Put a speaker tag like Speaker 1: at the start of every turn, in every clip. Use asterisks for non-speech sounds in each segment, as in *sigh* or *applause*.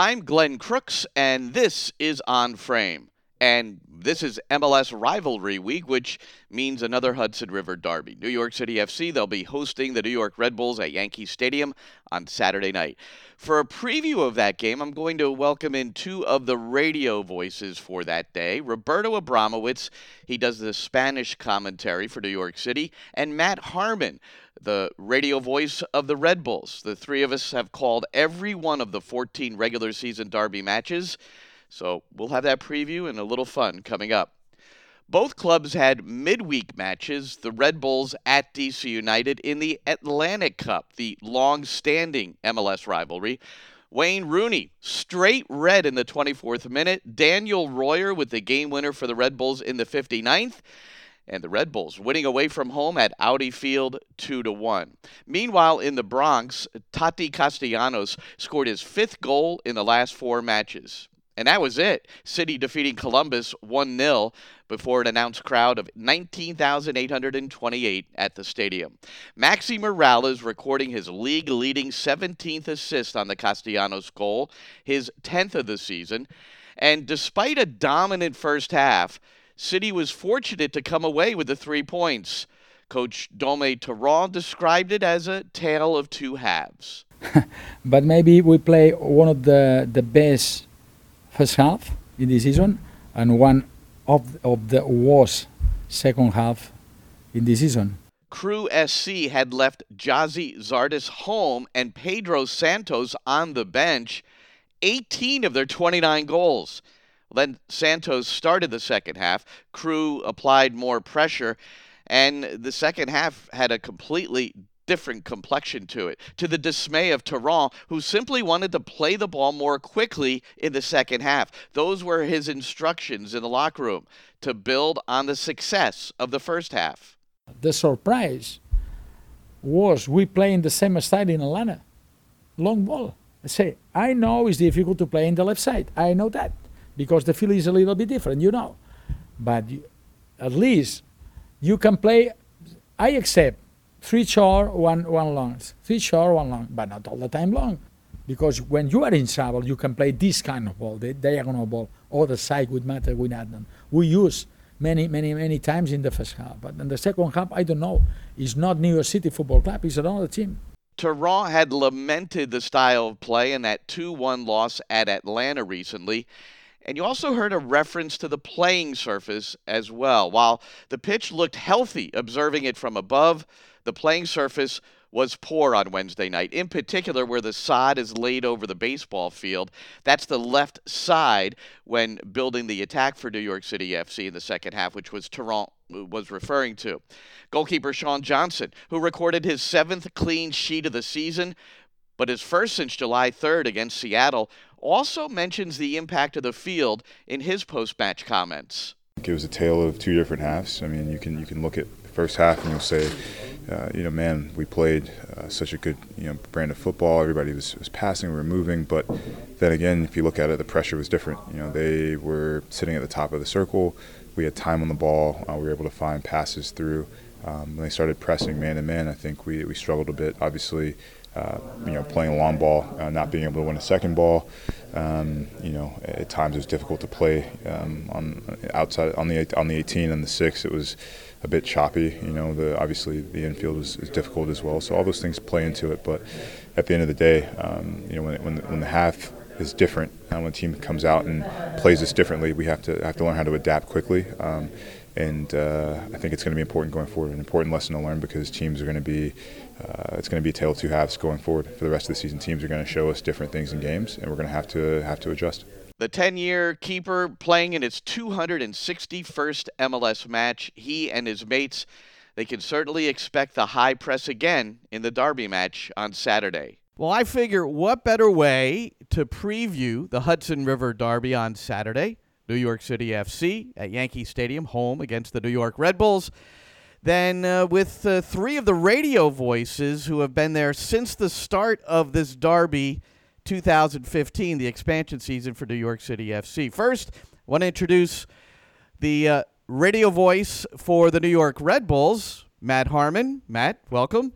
Speaker 1: I'm Glenn Crooks, and this is On Frame. And this is MLS Rivalry Week, which means another Hudson River Derby. New York City FC, they'll be hosting the New York Red Bulls at Yankee Stadium on Saturday night. For a preview of that game, I'm going to welcome in two of the radio voices for that day Roberto Abramowitz, he does the Spanish commentary for New York City, and Matt Harmon, the radio voice of the Red Bulls. The three of us have called every one of the 14 regular season Derby matches. So we'll have that preview and a little fun coming up. Both clubs had midweek matches, the Red Bulls at DC United in the Atlantic Cup, the long standing MLS rivalry. Wayne Rooney, straight red in the 24th minute. Daniel Royer with the game winner for the Red Bulls in the 59th. And the Red Bulls winning away from home at Audi Field 2 to 1. Meanwhile, in the Bronx, Tati Castellanos scored his fifth goal in the last four matches. And that was it. City defeating Columbus 1 0 before an announced crowd of 19,828 at the stadium. Maxi Moralez recording his league leading 17th assist on the Castellanos goal, his 10th of the season. And despite a dominant first half, City was fortunate to come away with the three points. Coach Dome Torrent described it as a tale of two halves. *laughs*
Speaker 2: but maybe we play one of the, the best first half in the season and one of, of the worst second half in the season.
Speaker 1: Crew SC had left Gyasi Zardes home and Pedro Santos on the bench. 18 of their 29 goals. Then Santos started the second half. Crew applied more pressure, and the second half had a completely different complexion to it, to the dismay of Torrent, who simply wanted to play the ball more quickly in the second half. Those were his instructions in the locker room to build on the success of the first half.
Speaker 2: The surprise was we play in the same style in Atlanta, long ball. I say, I know it's difficult to play in the left side. I know that because the field is a little bit different, you know. But you, at least you can play. I accept three short, one one long, three short, one long, but not all the time long, because when you are in trouble, you can play this kind of ball, the diagonal ball, or the side would matter with Adnan. We use many, many, many times in the first half, but in the second half, I don't know. It's not New York City Football Club; it's another team.
Speaker 1: Torrent had lamented the style of play in that 2 1 loss at Atlanta recently. And you also heard a reference to the playing surface as well. While the pitch looked healthy observing it from above, the playing surface was poor on Wednesday night, in particular where the sod is laid over the baseball field. That's the left side when building the attack for New York City FC in the second half, which was Torrent was referring to. Goalkeeper Sean Johnson, who recorded his seventh clean sheet of the season, but his first since July 3rd against Seattle, also mentions the impact of the field in his post-match comments.
Speaker 3: It was a tale of two different halves. I mean, you can you can look at the first half and you'll say uh, you know, man, we played uh, such a good, you know, brand of football. Everybody was, was passing, we were moving. But then again, if you look at it, the pressure was different. You know, they were sitting at the top of the circle. We had time on the ball. Uh, we were able to find passes through. Um, when they started pressing man to man, I think we, we struggled a bit. Obviously, uh, you know, playing a long ball, uh, not being able to win a second ball. Um, you know, at times it was difficult to play um, on outside on the on the 18 and the six. It was a bit choppy. You know, the obviously the infield was, is difficult as well. So all those things play into it. But at the end of the day, um, you know, when when the, when the half is different, and when a team comes out and plays us differently, we have to have to learn how to adapt quickly. And uh, I think it's going to be important going forward, an important lesson to learn because teams are going to be, uh, it's going to be a tale of two halves going forward for the rest of the season. Teams are going to show us different things in games, and we're going to have to have to adjust.
Speaker 1: The 10 year keeper playing in his 261st MLS match. He and his mates, they can certainly expect the high press again in the Derby match on Saturday. Well, I figure what better way to preview the Hudson River Derby on Saturday? New York City FC at Yankee Stadium, home against the New York Red Bulls. Then, uh, with uh, three of the radio voices who have been there since the start of this derby 2015, the expansion season for New York City FC. First, I want to introduce the uh, radio voice for the New York Red Bulls, Matt Harmon. Matt, welcome.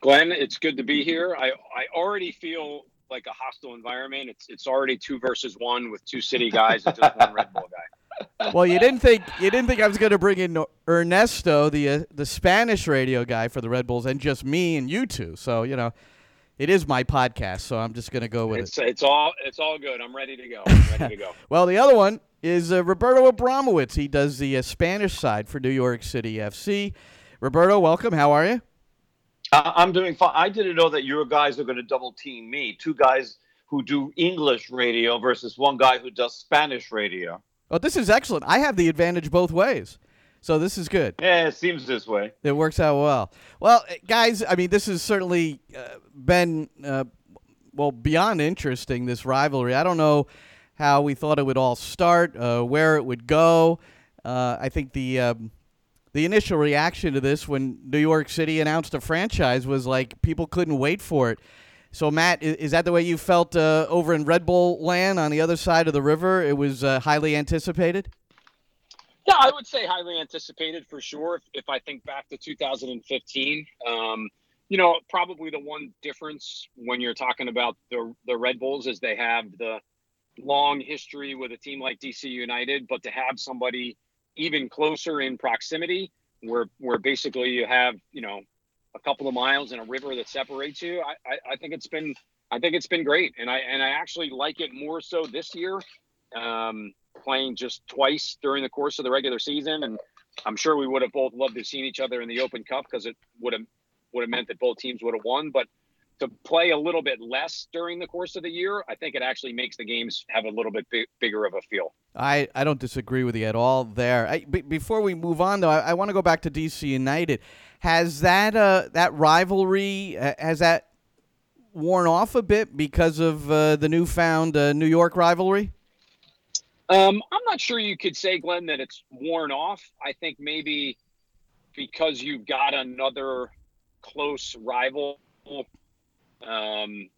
Speaker 4: Glenn, it's good to be here. I, I already feel
Speaker 5: like a hostile environment. It's it's already two versus one with two city guys and just one Red Bull guy. *laughs*
Speaker 1: Well, you didn't think you didn't think I was going to bring in Ernesto, the uh, the Spanish radio guy for the Red Bulls, and just me and you two. So you know, it is my podcast, so I'm just going to go with
Speaker 5: it's,
Speaker 1: it.
Speaker 5: It's all it's all good. I'm ready to go. I'm ready to go. *laughs*
Speaker 1: well, the other one is uh, Roberto Abramowitz. He does the uh, Spanish side for New York City FC. Roberto, welcome. How are you?
Speaker 6: I'm doing fine. I didn't know that your guys are going to double team me. Two guys who do English radio versus one guy who does Spanish radio.
Speaker 1: Oh, this is excellent. I have the advantage both ways. So this is good.
Speaker 6: Yeah, it seems this way.
Speaker 1: It works out well. Well, eh, guys, I mean, this has certainly uh, been, uh, well, beyond interesting, this rivalry. I don't know how we thought it would all start, uh, where it would go. Uh, I think the. Um, the initial reaction to this when New York City announced a franchise was like people couldn't wait for it. So, Matt, is, that the way you felt uh, over in Red Bull land on the other side of the river? It was uh, highly anticipated?
Speaker 5: Yeah, I would say highly anticipated for sure. If, if I think back to 2015, um, you know, probably the one difference when you're talking about the the Red Bulls is they have the long history with a team like DC United, but to have somebody even closer in proximity, where where basically you have you know a couple of miles and a river that separates you, I, I, I think it's been I think it's been great, and I and I actually like it more so this year. Um, playing just twice during the course of the regular season, and I'm sure we would have both loved to have seen each other in the Open Cup because it would have would have meant that both teams would have won. But to play a little bit less during the course of the year, I think it actually makes the games have a little bit bigger of a feel.
Speaker 1: I, I don't disagree with you at all there. I, b- before we move on, though, I, I want to go back to DC United. Has that uh, that rivalry uh, has that worn off a bit because of uh, the newfound uh, New York rivalry?
Speaker 5: Um, I'm not sure you could say, Glenn, that it's worn off. I think maybe because you've got another close rival, um,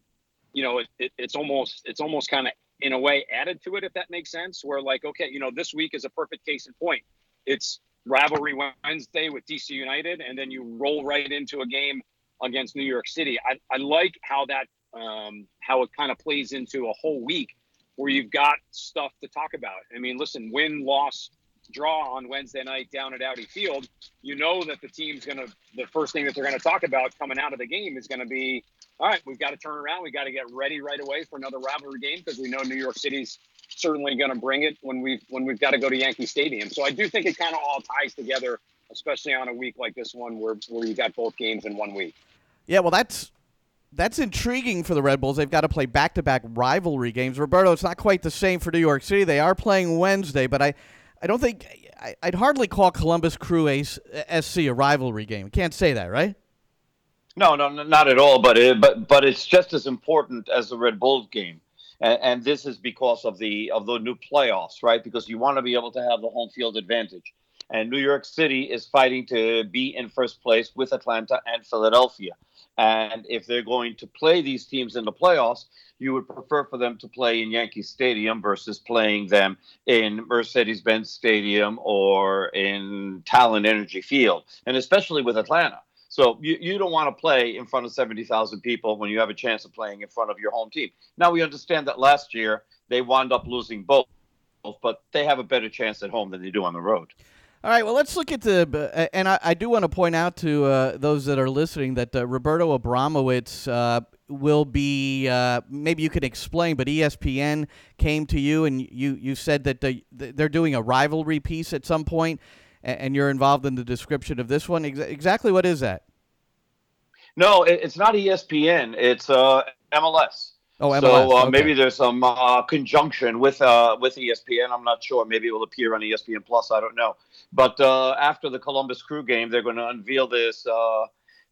Speaker 5: you know, it, it, it's almost it's almost kind of in a way added to it, if that makes sense. Where like, okay, you know, this week is a perfect case in point. It's rivalry Wednesday with DC United, and then you roll right into a game against New York City. I, I like how that um, how it kind of plays into a whole week where you've got stuff to talk about. I mean, listen, win, loss, draw on Wednesday night down at Audi Field, you know that the team's going to, the first thing that they're going to talk about coming out of the game is going to be, all right, we've got to turn around. We've got to get ready right away for another rivalry game because we know New York City's certainly going to bring it when we when we've got to go to Yankee Stadium. So I do think it kind of all ties together, especially on a week like this one where where you got both games in one week.
Speaker 1: Yeah, well, that's that's intriguing for the Red Bulls. They've got to play back to back rivalry games. Roberto, it's not quite the same for New York City. They are playing Wednesday, but I, I don't think I, would hardly call Columbus Crew Ace, SC a rivalry game. Can't say that, right?
Speaker 6: No, no, not at all. But it, but but it's just as important as the Red Bulls game, and, and this is because of the of the new playoffs, right? Because you want to be able to have the home field advantage, and New York City is fighting to be in first place with Atlanta and Philadelphia. And if they're going to play these teams in the playoffs, you would prefer for them to play in Yankee Stadium versus playing them in Mercedes Benz Stadium or in Talen Energy Field, and especially with Atlanta. So you, you don't want to play in front of 70,000 people when you have a chance of playing in front of your home team. Now, we understand that last year they wound up losing both, but they have a better chance at home than they do on the road.
Speaker 1: All right, well, let's look at the. Uh, and I, I, do want to point out to uh, those that are listening that uh, Roberto Abramowitz uh, will be. Uh, maybe you can explain, but ESPN came to you and you, you said that the, they're doing a rivalry piece at some point, and you're involved in the description of this one. Ex- exactly what is that?
Speaker 6: No, it's not ESPN. It's uh, MLS.
Speaker 1: Oh, MLS.
Speaker 6: So uh,
Speaker 1: okay.
Speaker 6: maybe there's some uh, conjunction with uh, with ESPN. I'm not sure. Maybe it will appear on ESPN Plus. I don't know. But uh, after the Columbus Crew game, they're going to unveil this uh,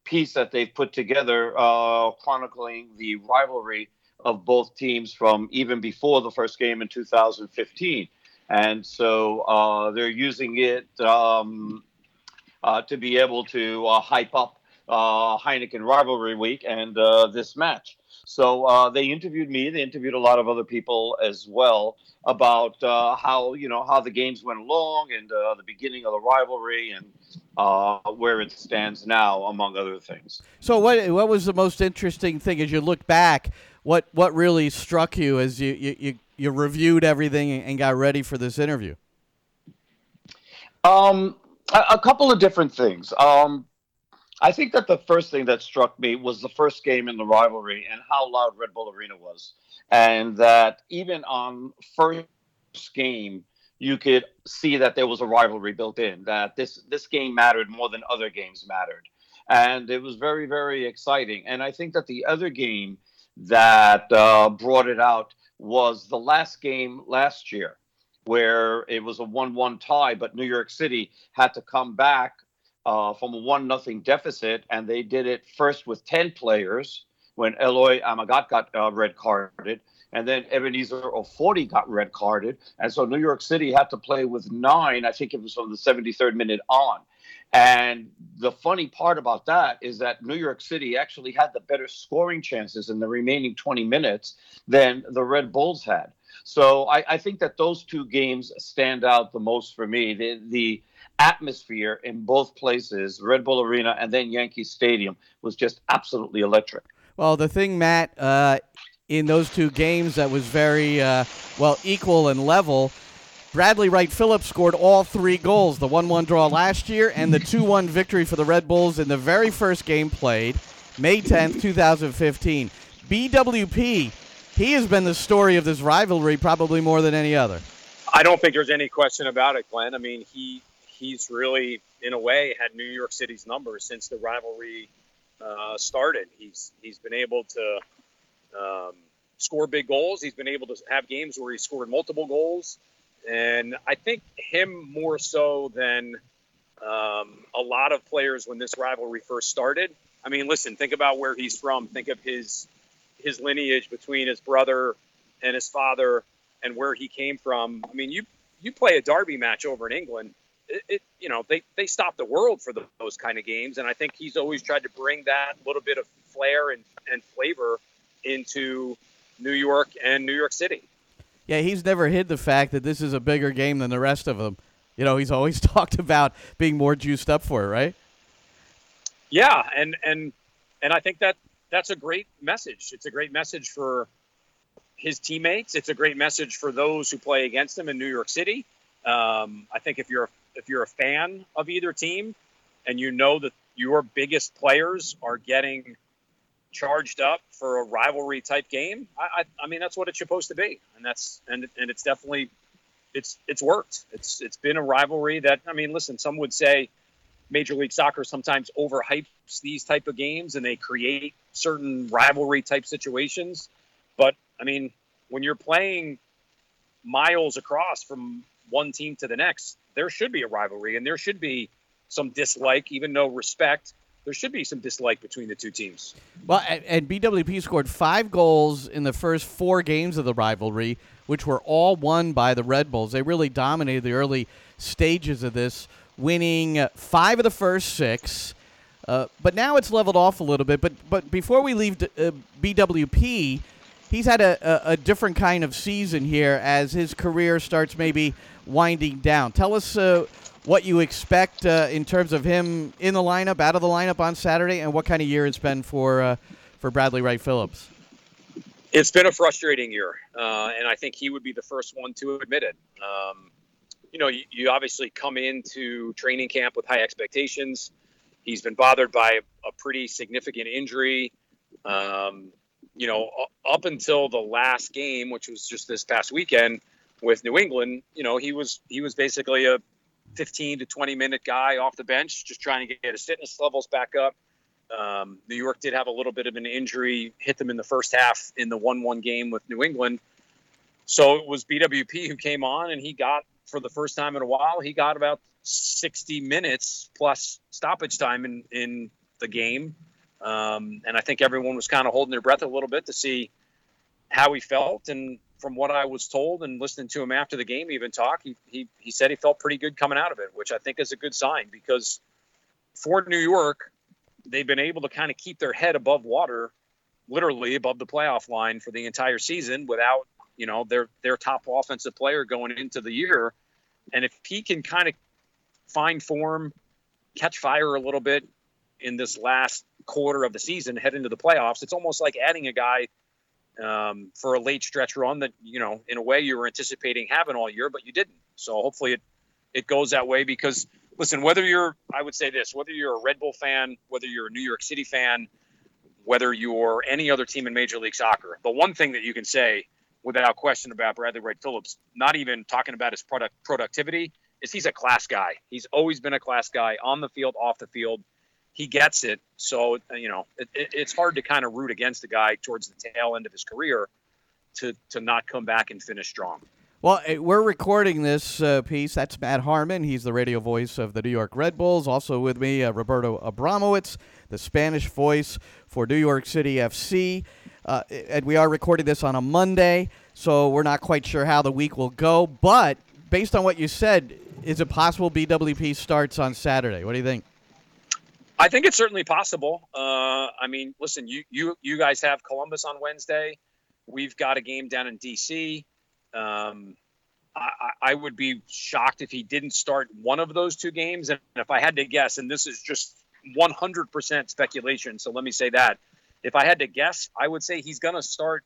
Speaker 6: piece that they've put together, uh, chronicling the rivalry of both teams from even before the first game in 2015. And so they're using it um, to be able to hype up Heineken Rivalry Week and this match. So uh, they interviewed me. They interviewed a lot of other people as well about uh, how you know how the games went along and uh, the beginning of the rivalry and uh, where it stands now, among other things.
Speaker 1: So what what was the most interesting thing as you look back? what what really struck you as you you, you, you reviewed everything and got ready for this interview?
Speaker 6: Um, a, a couple of different things. Um, I think that the first thing that struck me was the first game in the rivalry and how loud Red Bull Arena was, and that even on first game you could see that there was a rivalry built in. That this this game mattered more than other games mattered, and it was very very exciting. And I think that the other game that uh, brought it out was the last game last year where it was a 1-1 tie, but New York City had to come back uh, from a one nothing deficit, and they did it first with 10 players when Eloy Amagat got uh, red carded, and then Ebenezer Ofori got red carded, and so New York City had to play with nine. I think it was from the 73rd minute on. And the funny part about that is that New York City actually had the better scoring chances in the remaining 20 minutes than the Red Bulls had. So I, I think that those two games stand out the most for me. The, the atmosphere in both places, Red Bull Arena and then Yankee Stadium, was just absolutely electric.
Speaker 1: Well, the thing, Matt, uh, in those two games that was very, uh, well, equal and level Bradley Wright Phillips scored all three goals the 1 1 draw last year and the 2 1 victory for the Red Bulls in the very first game played, May 10th, 2015. BWP, he has been the story of this rivalry probably more than any other.
Speaker 5: I don't think there's any question about it, Glenn. I mean, he he's really, in a way, had New York City's number since the rivalry uh, started. He's he's been able to um, score big goals. He's been able to have games where he scored multiple goals. And I think him more so than um, a lot of players when this rivalry first started. I mean, listen, think about where he's from. Think of his his lineage between his brother and his father, and where he came from. I mean, you you play a derby match over in England. It, it you know they they stop the world for the, those kind of games, and I think he's always tried to bring that little bit of flair and, and flavor into New York and New York City
Speaker 1: yeah, he's never hid the fact that this is a bigger game than the rest of them. You know, he's always *laughs* talked about being more juiced up for it, right?
Speaker 5: Yeah, and and and I think that that's a great message. It's a great message for his teammates. It's a great message for those who play against him in New York City. Um, I think if you're if you're a fan of either team, and you know that your biggest players are getting charged up for a rivalry type game, I, I, I mean that's what it's supposed to be, and that's and and it's definitely it's it's worked. It's it's been a rivalry that I mean, listen, some would say Major League Soccer sometimes overhypes these type of games and they create certain rivalry type situations, but I mean, when you're playing miles across from one team to the next, there should be a rivalry and there should be some dislike, even though respect there should be some dislike between the two teams.
Speaker 1: Well, and, and, BWP scored five goals in the first four games of the rivalry, which were all won by the Red Bulls. They really dominated the early stages of this, winning five of the first six. Uh, but now it's leveled off a little bit. But but before we leave uh, BWP, he's had a, a, a, different kind of season here as his career starts maybe winding down. Tell us uh, what you expect uh, in terms of him in the lineup, out of the lineup on Saturday, and what kind of year it's been for uh, for Bradley Wright Phillips.
Speaker 5: It's been a frustrating year, uh, and I think he would be the first one to admit it. Um, you know, you, you, obviously come into training camp with high expectations. He's been bothered by a pretty significant injury. Um, you know, up until the last game, which was just this past weekend with New England, you know, he was he was basically a 15 to 20 minute guy off the bench, just trying to get his fitness levels back up. Um, New York did have a little bit of an injury, hit them in the first half in the 1 1 game with New England. So it was BWP who came on, and he got, for the first time in a while, he got about 60 minutes plus stoppage time in, in the game. Um, and I think everyone was kind of holding their breath a little bit to see how he felt. And from what I was told and listening to him after the game even talk, he, he, he said he felt pretty good coming out of it, which I think is a good sign because for New York, they've been able to kind of keep their head above water, literally above the playoff line for the entire season without, you know, their their top offensive player going into the year. And if he can kind of find form, catch fire a little bit in this last quarter of the season, head into the playoffs, it's almost like adding a guy um, for a late stretch run that you know in a way you were anticipating having all year, but you didn't. So hopefully it it goes that way because listen, whether you're I would say this, whether you're a Red Bull fan, whether you're a New York City fan, whether you're any other team in Major League Soccer, the one thing that you can say without question about Bradley Wright Phillips, not even talking about his product productivity, is he's a class guy. He's always been a class guy on the field, off the field. He gets it. So, you know, it, it, it's hard to kind of root against the guy towards the tail end of his career to, to not come back and finish strong.
Speaker 1: Well, eh, we're recording this uh, piece. That's Matt Harmon. He's the radio voice of the New York Red Bulls. Also with me, uh, Roberto Abramowitz, the Spanish voice for New York City FC. Uh, and we are recording this on a Monday, so we're not quite sure how the week will go. But based on what you said, is it possible BWP starts on Saturday? What do you think?
Speaker 5: I think it's certainly possible. Uh, I mean, listen, you you you guys have Columbus on Wednesday. We've got a game down in DC. Um, I, I, would be shocked if he didn't start one of those two games. And if I had to guess, and this is just 100% speculation, so let me say that. If I had to guess, I would say he's going to start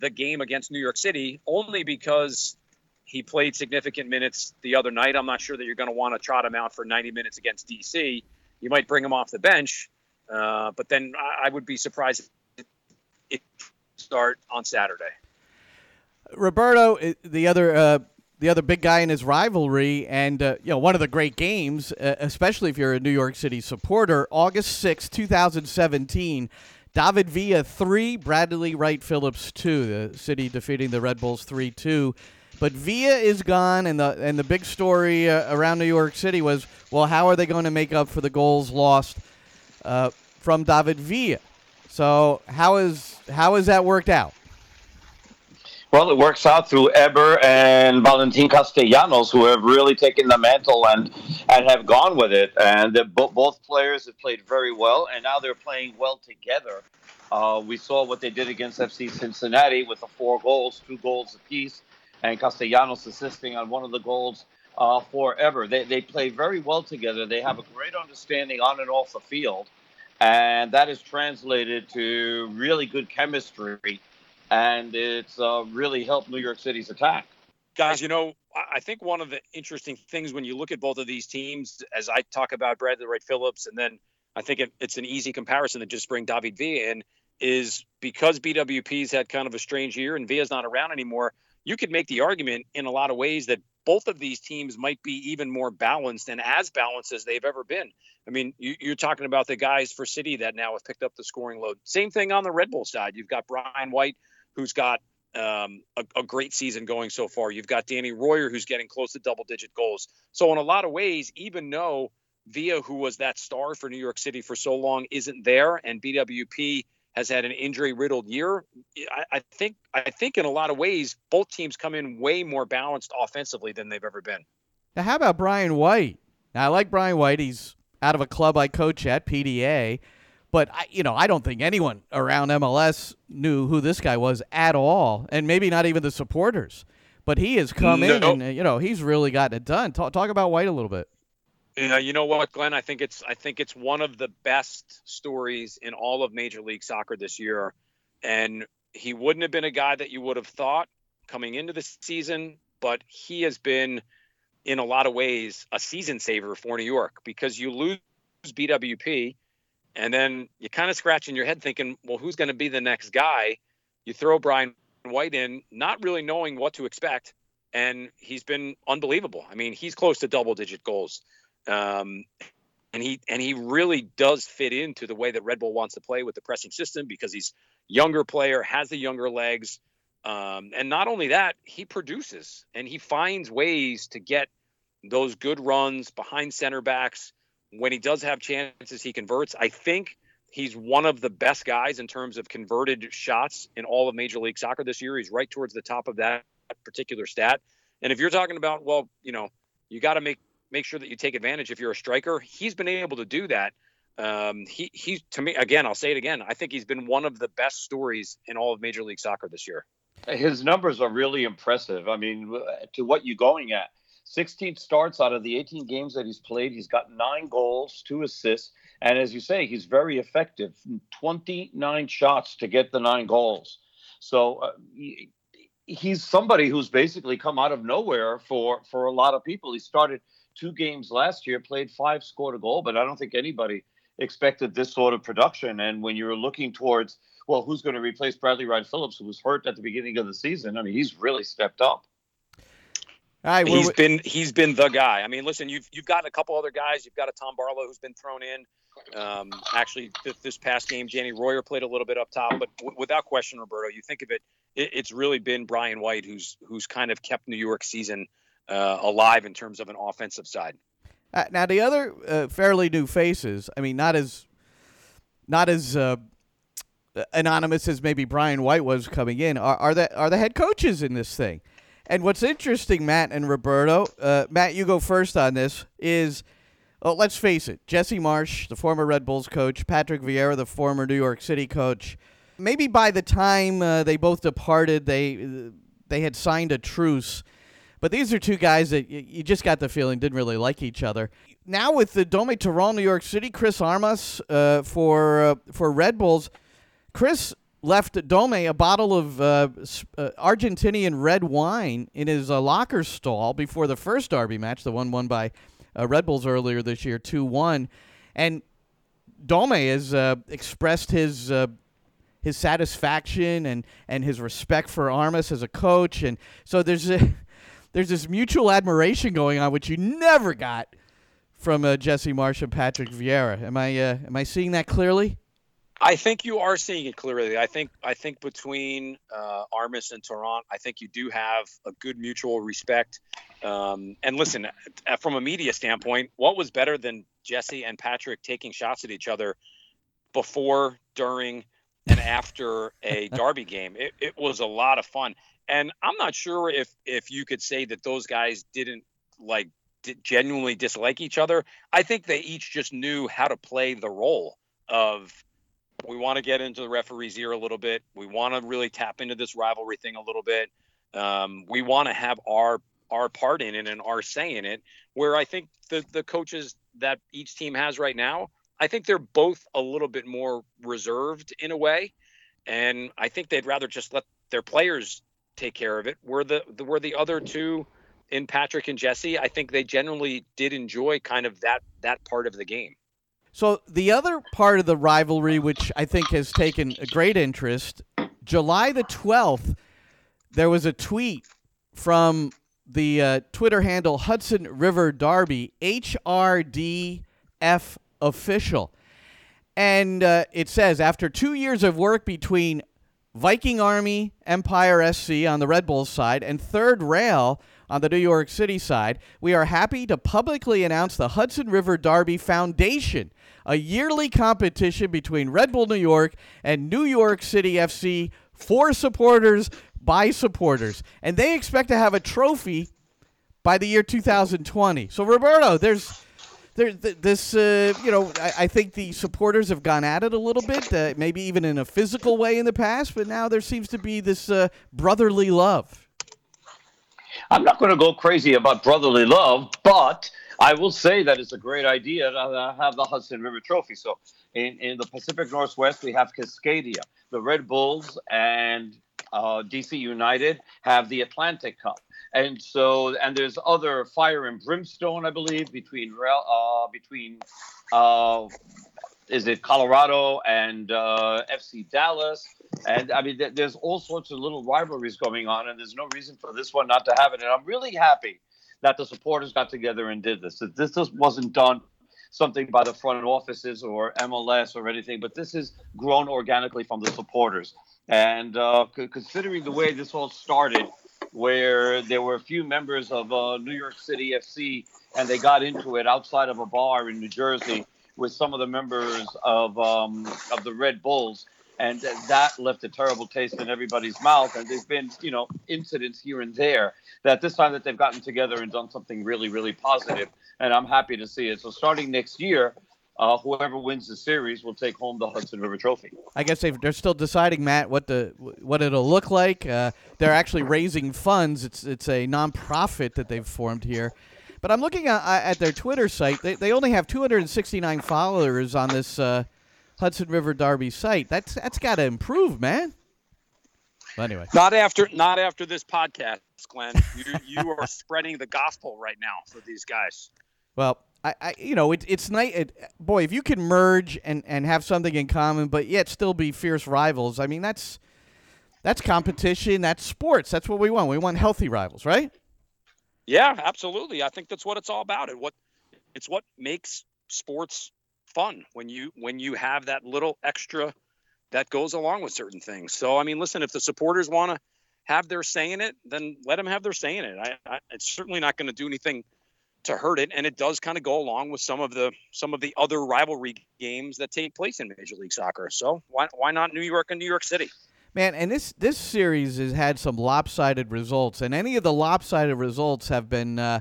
Speaker 5: the game against New York City only because he played significant minutes the other night. I'm not sure that you're going to want to trot him out for 90 minutes against DC. You might bring him off the bench, uh, but then I, I would be surprised if it start on Saturday.
Speaker 1: Roberto, the other uh, the other big guy in his rivalry, and uh, you know one of the great games, uh, especially if you're a New York City supporter. August 6, 2017. David Villa three, Bradley Wright Phillips two. The city defeating the Red Bulls three two. But Villa is gone, and the and the big story uh, around New York City was, well, how are they going to make up for the goals lost uh, from David Villa? So how is how has that worked out?
Speaker 6: Well, it works out through Heber and Valentin Castellanos, who have really taken the mantle and and have gone with it. And bo- both players have played very well, and now they're playing well together. Uh, we saw what they did against FC Cincinnati with the four goals, two goals apiece, and Castellanos assisting on one of the goals uh, for Heber. They, they play very well together. They have a great understanding on and off the field, and that is translated to really good chemistry and it's uh, really helped New York City's attack.
Speaker 5: Guys, you know, I think one of the interesting things when you look at both of these teams, as I talk about Bradley Wright Phillips, and then I think it, it's an easy comparison to just bring David Villa in, is because BWP's had kind of a strange year and Villa's not around anymore. You could make the argument in a lot of ways that both of these teams might be even more balanced and as balanced as they've ever been. I mean, you, are talking about the guys for City that now have picked up the scoring load. Same thing on the Red Bull side. You've got Brian White, who's got um, a, a, great season going so far. You've got Danny Royer, who's getting close to double digit goals. So, in a lot of ways, even though Villa, who was that star for New York City for so long, isn't there, and BWP has had an injury riddled year, I, I think I think in a lot of ways both teams come in way more balanced offensively than they've ever been.
Speaker 1: Now, how about Brian White? Now, I like Brian White. He's out of a club I coach at, PDA. But I, you know, I don't think anyone around MLS knew who this guy was at all, and maybe not even the supporters. But he has come no. in, and you know, he's really gotten it done. Talk, talk about White a little bit.
Speaker 5: Yeah, you know what, Glenn? I think it's I think it's one of the best stories in all of Major League Soccer this year, and he wouldn't have been a guy that you would have thought coming into the season, but he has been, in a lot of ways, a season saver for New York because you lose BWP and then you kind of scratching your head thinking, well, who's going to be the next guy? You throw Brian White in, not really knowing what to expect, and he's been unbelievable. I mean, he's close to double digit goals. Um, and he and he really does fit into the way that Red Bull wants to play with the pressing system because he's younger player, has the younger legs, um, and not only that, he produces and he finds ways to get those good runs behind center backs when he does have chances, he converts. I think he's one of the best guys in terms of converted shots in all of Major League Soccer this year. He's right towards the top of that particular stat. And if you're talking about, well, you know, you got to make make sure that you take advantage if you're a striker. He's been able to do that. Um, he he to me again, I'll say it again. I think he's been one of the best stories in all of Major League Soccer this year.
Speaker 6: His numbers are really impressive. I mean, to what you're going at 16 starts out of the 18 games that he's played. He's got nine goals, two assists. And as you say, he's very effective 29 shots to get the nine goals. So uh, he, he's somebody who's basically come out of nowhere for for a lot of people. He started two games last year, played five, scored a goal, but I don't think anybody expected this sort of production. And when you're looking towards, well, who's going to replace Bradley Wright Phillips, who was hurt at the beginning of the season? I mean, he's really stepped up.
Speaker 5: All right, he's been he's been the guy. I mean, listen, you've you've got a couple other guys. You've got a Tom Barlow who's been thrown in. Um, actually, th- this past game, Danny Royer played a little bit up top, but w- without question, Roberto, you think of it, it, it's really been Brian White who's who's kind of kept New York season uh, alive in terms of an offensive side.
Speaker 1: Uh, now the other uh, fairly new faces, I mean, not as not as uh, anonymous as maybe Brian White was coming in, are, are the are the head coaches in this thing. And what's interesting, Matt and Roberto, uh, Matt, you go first on this. Is oh, let's face it, Jesse Marsch, the former Red Bulls coach, Patrick Vieira, the former New York City coach. Maybe by the time uh, they both departed, they they had signed a truce but these are two guys that you just got the feeling didn't really like each other. Now with the Dome Toronto, New York City, Chris Armas uh, for uh, for Red Bulls, Chris left Dome a bottle of uh, uh Argentinian red wine in his uh, locker stall before the first Derby match, the one won by uh, Red Bulls earlier this year, two one, and Dome has expressed his his satisfaction and, and his respect for Armas as a coach. And so there's a, there's this mutual admiration going on, which you never got from uh, Jesse Marsch and Patrick Vieira. Am I uh, am I seeing that clearly?
Speaker 5: I think you are seeing it clearly. I think I think between uh, Armas and Torrent, I think you do have a good mutual respect. Um, and listen, from a media standpoint, what was better than Jesse and Patrick taking shots at each other before, during, and after a *laughs* Derby game? It, it was a lot of fun. And I'm not sure if if you could say that those guys didn't like genuinely dislike each other. I think they each just knew how to play the role of we want to get into the referee's ear a little bit. We want to really tap into this rivalry thing a little bit. Um, we want to have our our part in it and our say in it. Where I think the the coaches that each team has right now, I think they're both a little bit more reserved in a way, and I think they'd rather just let their players take care of it. Were the, the were the other two in Patrick and Jesse? I think they generally did enjoy kind of that that part of the game.
Speaker 1: So the other part of the rivalry, which I think has taken a great interest, July the twelfth, there was a tweet from the uh, Twitter handle Hudson River Derby HRDF official. And uh, it says after two years of work between Viking Army, Empire SC on the Red Bulls side, and Third Rail on the New York City side, we are happy to publicly announce the Hudson River Derby Foundation, a yearly competition between Red Bull New York and New York City FC for supporters by supporters. And they expect to have a trophy by the year 2020. So, Roberto, there's there, this, uh, you know, I, I, think the supporters have gone at it a little bit, uh, maybe even in a physical way in the past, but now there seems to be this uh, brotherly love.
Speaker 6: I'm not going to go crazy about brotherly love, but I will say that it's a great idea to have the Hudson River Trophy. So in, in the Pacific Northwest, we have Cascadia. The Red Bulls and uh, DC United have the Atlantic Cup and so and there's other fire and brimstone, I believe, between uh, between uh, is it Colorado and uh, FC Dallas, and I mean th- there's all sorts of little rivalries going on, and there's no reason for this one not to have it. And I'm really happy that the supporters got together and did this. That this just wasn't done something by the front offices or MLS or anything, but this is grown organically from the supporters. And uh, c- considering the way this all started where there were a few members of uh, New York City FC, and they got into it outside of a bar in New Jersey with some of the members of um, of the Red Bulls, and that left a terrible taste in everybody's mouth. And there's been, you know, incidents here and there that this time that they've gotten together and done something really, really positive, and I'm happy to see it. So starting next year, uh, whoever wins the series will take home the Hudson River Trophy.
Speaker 1: I guess they are still deciding, Matt, what the what it'll look like. Uh, they're actually raising funds. It's it's a nonprofit that they've formed here. But I'm looking at, at their Twitter site. They, they only have 269 followers on this uh, Hudson River Derby site. That's that's got to improve, man. Anyway,
Speaker 5: not after not after this podcast, Glenn. You you are *laughs* spreading the gospel right now for these guys.
Speaker 1: Well, I, I you know it, it's nice. It, boy, if you can merge and and have something in common, but yet still be fierce rivals. I mean, that's that's competition. That's sports. That's what we want. We want healthy rivals, right?
Speaker 5: Yeah, absolutely. I think that's what it's all about. And what it's what makes sports fun when you when you have that little extra that goes along with certain things. So I mean, listen, if the supporters want to have their say in it, then let them have their say in it. I, I, it's certainly not going to do anything to hurt it, and it does kind of go along with some of the some of the other rivalry games that take place in Major League Soccer. So why why not New York and New York City?
Speaker 1: Man, and this this series has had some lopsided results, and any of the lopsided results have been uh,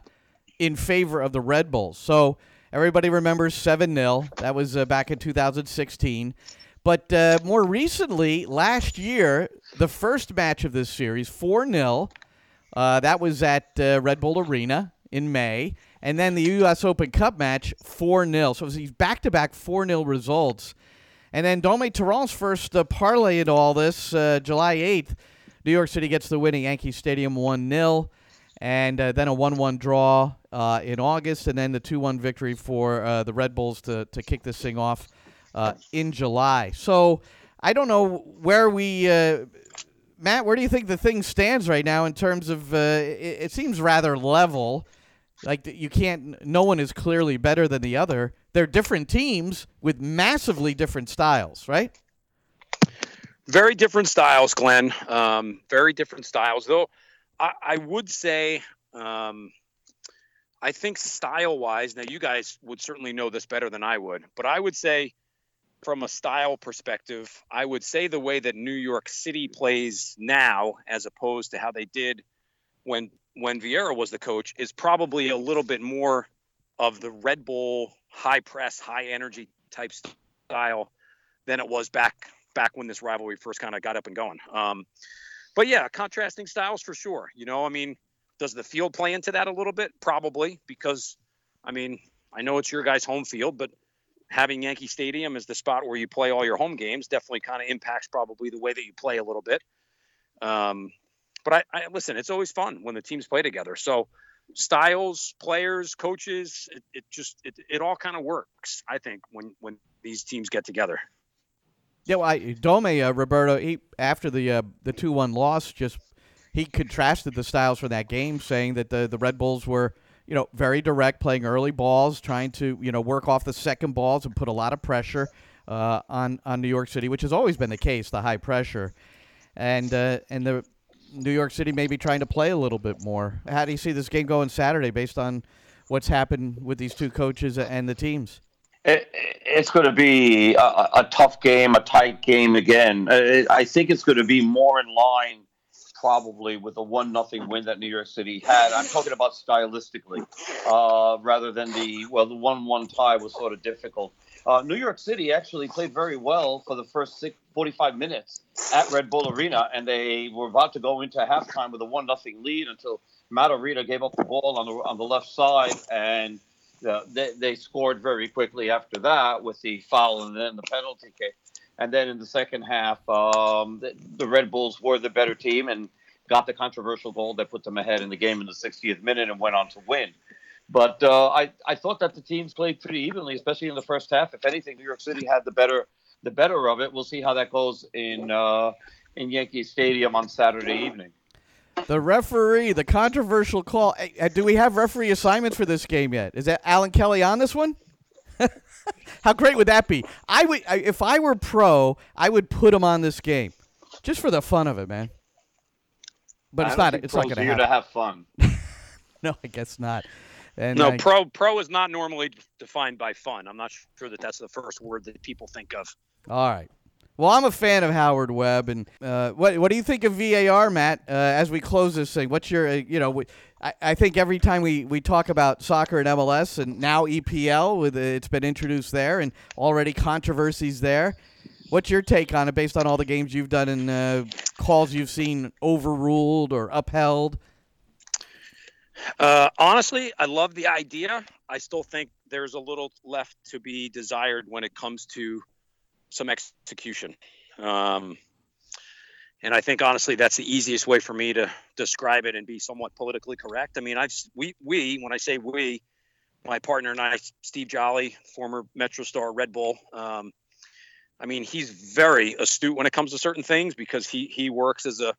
Speaker 1: in favor of the Red Bulls. So everybody remembers seven 0 That was uh, back in 2016. But uh, more recently, last year, the first match of this series, 4 0. Uh, that was at uh, Red Bull Arena in May. And then the U.S. Open Cup match, 4 0. So these back to back 4 0 results. And then Dome Torrent's first uh, parlay in all this, uh, July 8th. New York City gets the win at Yankee Stadium 1 0. And uh, then a 1 1 draw uh, in August. And then the 2 1 victory for uh, the Red Bulls to, to kick this thing off uh, in July. So I don't know where we, Matt. Where do you think the thing stands right now in terms of? It, it, seems rather level. Like you can't. No one is clearly better than the other. They're different teams with massively different styles, right?
Speaker 5: Very different styles, Glenn. Um, very different styles, though. I, I would say. Um, I think style wise, now you guys would certainly know this better than I would, but I would say from a style perspective, I would say the way that New York City plays now, as opposed to how they did when when Vieira was the coach, is probably a little bit more of the Red Bull high press, high energy type style than it was back back when this rivalry first kind of got up and going. Um, but yeah, contrasting styles for sure. You know, I mean, does the field play into that a little bit? Probably because, I mean, I know it's your guys' home field, but having Yankee Stadium as the spot where you play all your home games definitely kind of impacts probably the way that you play a little bit. Um, but I, I, listen, it's always fun when the teams play together. So styles, players, coaches, it, it just it, it all kind of works. I think when when these teams get together.
Speaker 1: Yeah, well, I, Dome uh, Roberto he, after the uh, the two one loss, just he contrasted the styles for that game, saying that the the Red Bulls were you know, very direct, playing early balls, trying to, you know, work off the second balls and put a lot of pressure uh, on on New York City, which has always been the case, the high pressure, and uh, and the New York City maybe trying to play a little bit more. How do you see this game going Saturday, based on what's happened with these two coaches and the teams?
Speaker 6: It, it's going to be a, a, tough game, a tight game again. Uh, I think it's going to be more in line probably with the one nothing win that New York City had. I'm talking about stylistically, uh, rather than the well, the one one tie was sort of difficult. Uh, New York City actually played very well for the first six, 45 minutes at Red Bull Arena, and they were about to go into halftime with a one nothing lead until Matt Arita gave up the ball on the on the left side, and uh, they, they scored very quickly after that with the foul and then the penalty kick. And then in the second half, um, the, the, Red Bulls were the better team and got the controversial goal that put them ahead in the game in the 60th minute and went on to win. But uh, I, I thought that the teams played pretty evenly, especially in the first half. If anything, New York City had the better the better of it. We'll see how that goes in uh, in Yankee Stadium on Saturday evening.
Speaker 1: The referee, the controversial call. Do we have referee assignments for this game yet? Is that Alan Kelly on this one? *laughs* How great would that be? I would if I were pro, I would put him on this game, just for the fun of it, man. But it's not. It's not going to happen.
Speaker 6: to have fun. *laughs*
Speaker 1: no, I guess not.
Speaker 5: And no, I, pro pro is not normally defined by fun. I'm not sure that that's the first word that people think of.
Speaker 1: All right. Well, I'm a fan of Howard Webb, and uh, what what do you think of VAR, Matt? Uh, as we close this thing, what's your uh, you know? I, I think every time we, we talk about soccer and MLS, and now EPL with it's been introduced there, and already controversies there. What's your take on it, based on all the games you've done and uh, calls you've seen overruled or upheld?
Speaker 5: Uh, honestly, I love the idea. I still think there's a little left to be desired when it comes to some execution. Um, and I think honestly that's the easiest way for me to describe it and be somewhat politically correct. I mean, I've we we when I say we, my partner and I, Steve Jolley, former Metro Star Red Bull. Um, I mean, he's very astute when it comes to certain things because he he works as a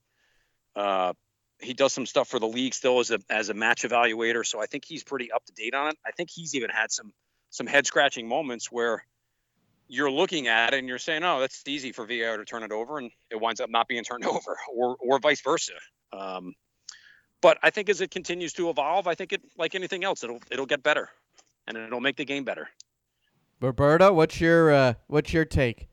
Speaker 5: uh, he does some stuff for the league still as a as a match evaluator. So I think he's pretty up to date on it. I think he's even had some some head scratching moments where you're looking at it and you're saying, "Oh, that's easy for VAR to turn it over," and it winds up not being turned *laughs* over, or or vice versa. Um, but I think as it continues to evolve, I think it like anything else, it'll it'll get better, and it'll make the game better.
Speaker 1: Roberto, what's your uh, what's your take?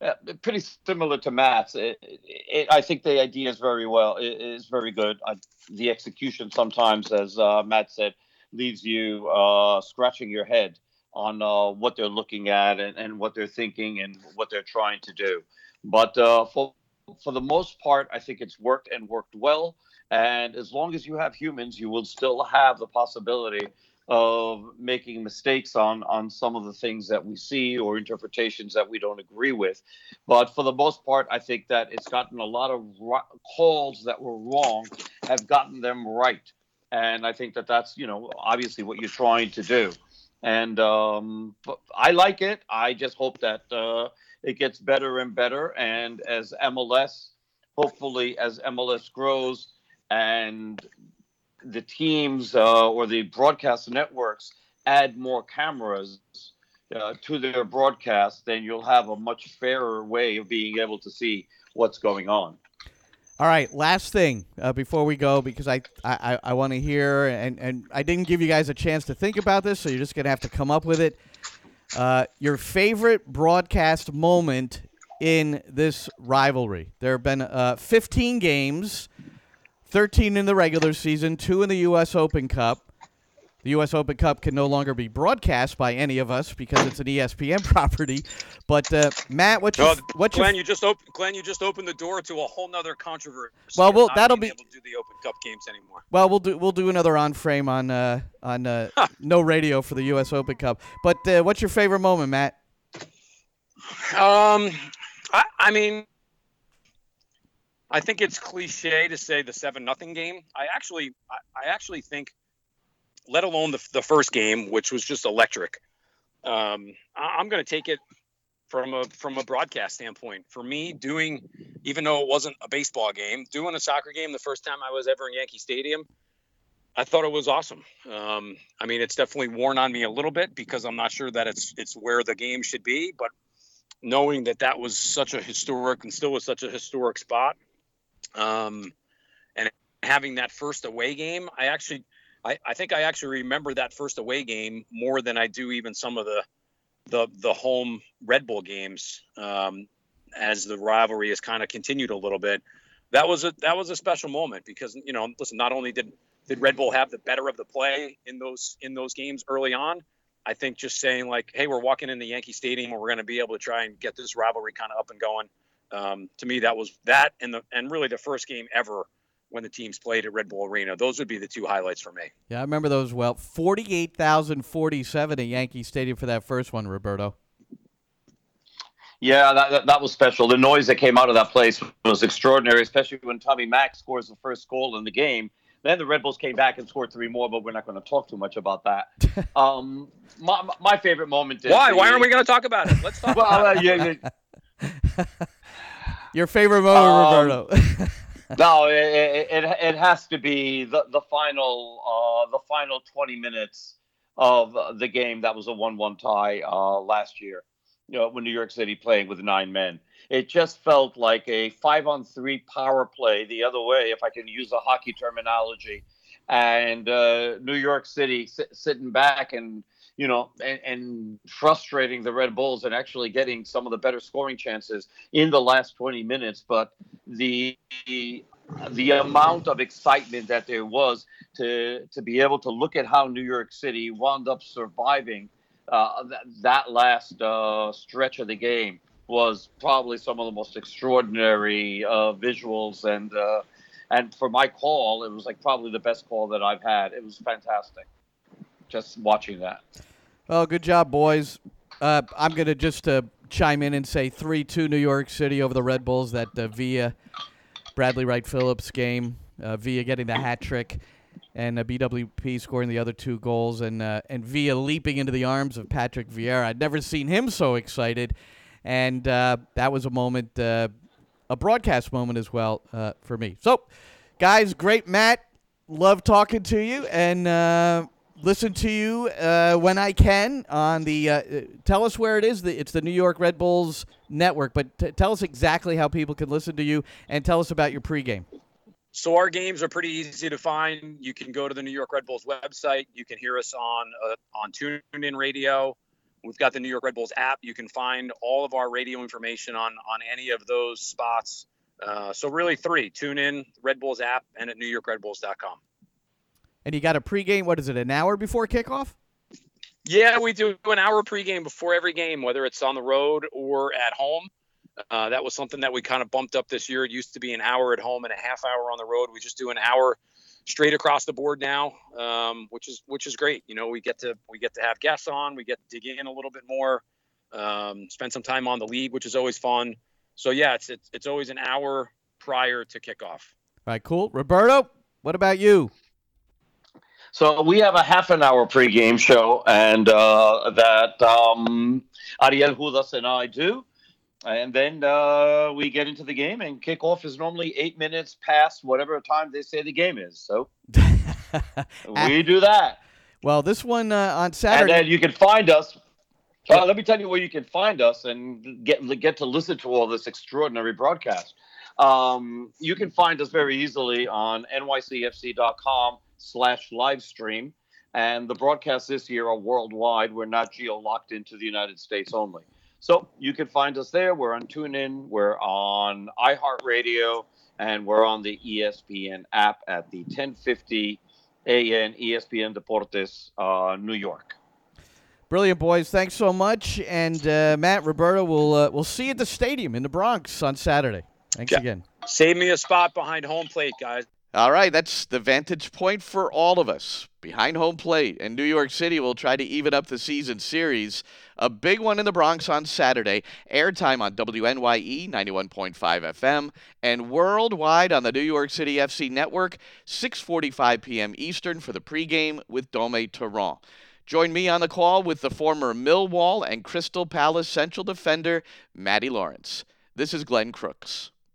Speaker 6: Uh, pretty similar to Matt's. It, it, I think the idea is very well. It is very good. I, the execution sometimes, as uh, Matt said, leaves you uh, scratching your head on uh, what they're looking at and, and, what they're thinking and what they're trying to do. But uh, for for the most part, I think it's worked and worked well. And as long as you have humans, you will still have the possibility of making mistakes on on some of the things that we see or interpretations that we don't agree with. But for the most part, I think that it's gotten a lot of calls that were wrong have gotten them right. And I think that that's you know obviously what you're trying to do and um, I like it. I just hope that uh, it gets better and better. And as MLS, hopefully, as MLS grows and the teams uh, or the broadcast networks add more cameras uh, to their broadcast, then you'll have a much fairer way of being able to see what's going on.
Speaker 1: All right, last thing uh, before we go, because I I, I want to hear, and, and I didn't give you guys a chance to think about this, so you're just going to have to come up with it. Uh, your favorite broadcast moment in this rivalry? There have been uh, 15 games, 13 in the regular season, two in the U.S. Open Cup. The U.S. Open Cup can no longer be broadcast by any of us because it's an ESPN *laughs* property. But uh, Matt, what's your, what's
Speaker 5: Glenn? Your... You just opened Glenn. You just opened the door to a whole nother controversy.
Speaker 1: Well, we'll that'll be
Speaker 5: able to do the Open Cup games anymore.
Speaker 1: Well, we'll do we'll do another on frame on uh, on uh, *laughs* no radio for the U.S. Open Cup. But uh, what's your favorite moment, Matt?
Speaker 5: Um, I, I mean, I think it's cliche to say the seven nothing game. I actually I, I actually think let alone the, the first game, which was just electric. Um, I, am going to take it from a from a broadcast standpoint. For me, doing even though it wasn't a baseball game, doing a soccer game the first time I was ever in Yankee Stadium, I thought it was awesome. Um, I mean, it's definitely worn on me a little bit because I'm not sure that it's it's where the game should be, but knowing that that was such a historic and still was such a historic spot, um, and having that first away game, I actually I, I think I actually remember that first away game more than I do even some of the the the home Red Bull games um, as the rivalry has kind of continued a little bit. That was a that was a special moment because you know listen not only did did Red Bull have the better of the play in those in those games early on, I think just saying like hey we're walking in the Yankee Stadium and we're going to be able to try and get this rivalry kind of up and going. Um, to me that was that and the and really the first game ever when the teams played at Red Bull Arena. Those would be the two highlights for me.
Speaker 1: Yeah, I remember those well. 48,047 at Yankee Stadium for that first one, Roberto.
Speaker 6: Yeah, that, that, that, was special. The noise that came out of that place was extraordinary, especially when Tommy Mack scores the first goal in the game. Then the Red Bulls came back and scored three more, but we're not going to talk too much about that. *laughs* um, my, my favorite moment is
Speaker 5: why? The, why aren't we going to talk about it? Let's talk. *laughs* well, about uh, it.
Speaker 1: Yeah, *laughs* Your favorite moment, um, Roberto *laughs*
Speaker 6: no, it, it, it has to be the the final uh, the final 20 minutes of the game that was a 1-1 tie uh, last year. You know, when New York City playing with nine men, it just felt like a five on three power play the other way, if I can use a hockey terminology, and uh, New York City sit, sitting back and you know, and, and, frustrating the Red Bulls and actually getting some of the better scoring chances in the last 20 minutes. But the the amount of excitement that there was to to be able to look at how New York City wound up surviving uh, that, that last uh, stretch of the game was probably some of the most extraordinary uh, visuals and uh, and for my call, it was like probably the best call that I've had. It was fantastic just watching that.
Speaker 1: Well, good job, boys. Uh, I'm going to just uh,
Speaker 7: chime in and say 3 2 New York City over the Red Bulls, that uh, Villa Bradley Wright Phillips game, uh, Villa getting the hat trick, and uh, BWP scoring the other two goals, and, uh, and Villa leaping into the arms of Patrick Vieira. I'd never seen him so excited. And that was a moment, a broadcast moment as well for me. So, guys, great Matt. Love talking to you. And listen to you uh, when I can on the. Uh, tell us where it is. It's the New York Red Bulls network, but t- tell us exactly how people can listen to you and tell us about your pregame.
Speaker 5: So our games are pretty easy to find. You can go to the New York Red Bulls website. You can hear us on uh, on TuneIn Radio. We've got the New York Red Bulls app. You can find all of our radio information on on any of those spots. Uh, so really, three: tune in, Red Bulls app, and at NewYorkRedBulls.com.
Speaker 7: And you got a pregame. What is it? An hour before kickoff?
Speaker 5: Yeah, we do an hour pregame before every game, whether it's on the road or at home. Uh, that was something that we kind of bumped up this year. It used to be an hour at home and a half hour on the road. We just do an hour straight across the board now, um, which is which is great. You know, we get to we get to have guests on. We get to dig in a little bit more, um, spend some time on the league, which is always fun. So yeah, it's it's, it's always an hour prior to kickoff.
Speaker 7: All right, cool. Roberto, what about you?
Speaker 6: So we have a half an hour pregame show, and uh, that um, Ariel Judas and I do. And then uh, we get into the game, and kickoff is normally eight minutes past whatever time they say the game is. So *laughs* we do that.
Speaker 7: Well, this one uh, on Saturday.
Speaker 6: And then you can find us. Uh, let me tell you where you can find us and get get to listen to all this extraordinary broadcast. Um, you can find us very easily on nycfc.com slash live stream. And the broadcasts this year are worldwide. We're not geo locked into the United States only. So you can find us there. We're on TuneIn, we're on iHeartRadio, and we're on the ESPN app at the 1050 AM ESPN Deportes, uh, New York.
Speaker 7: Brilliant, boys. Thanks so much. And uh, Matt, Roberto, we'll, uh, we'll see you at the stadium in the Bronx on Saturday. Thanks yeah. again.
Speaker 5: Save me a spot behind home plate, guys.
Speaker 1: All right, that's the vantage point for all of us behind home plate. And New York City will try to even up the season series. A big one in the Bronx on Saturday. Airtime on WNYE 91.5 FM and worldwide on the New York City FC network, 6:45 p.m. Eastern for the pregame with Dome Torrent. Join me on the call with the former Millwall and Crystal Palace central defender, Matty Lawrence. This is Glenn Crooks.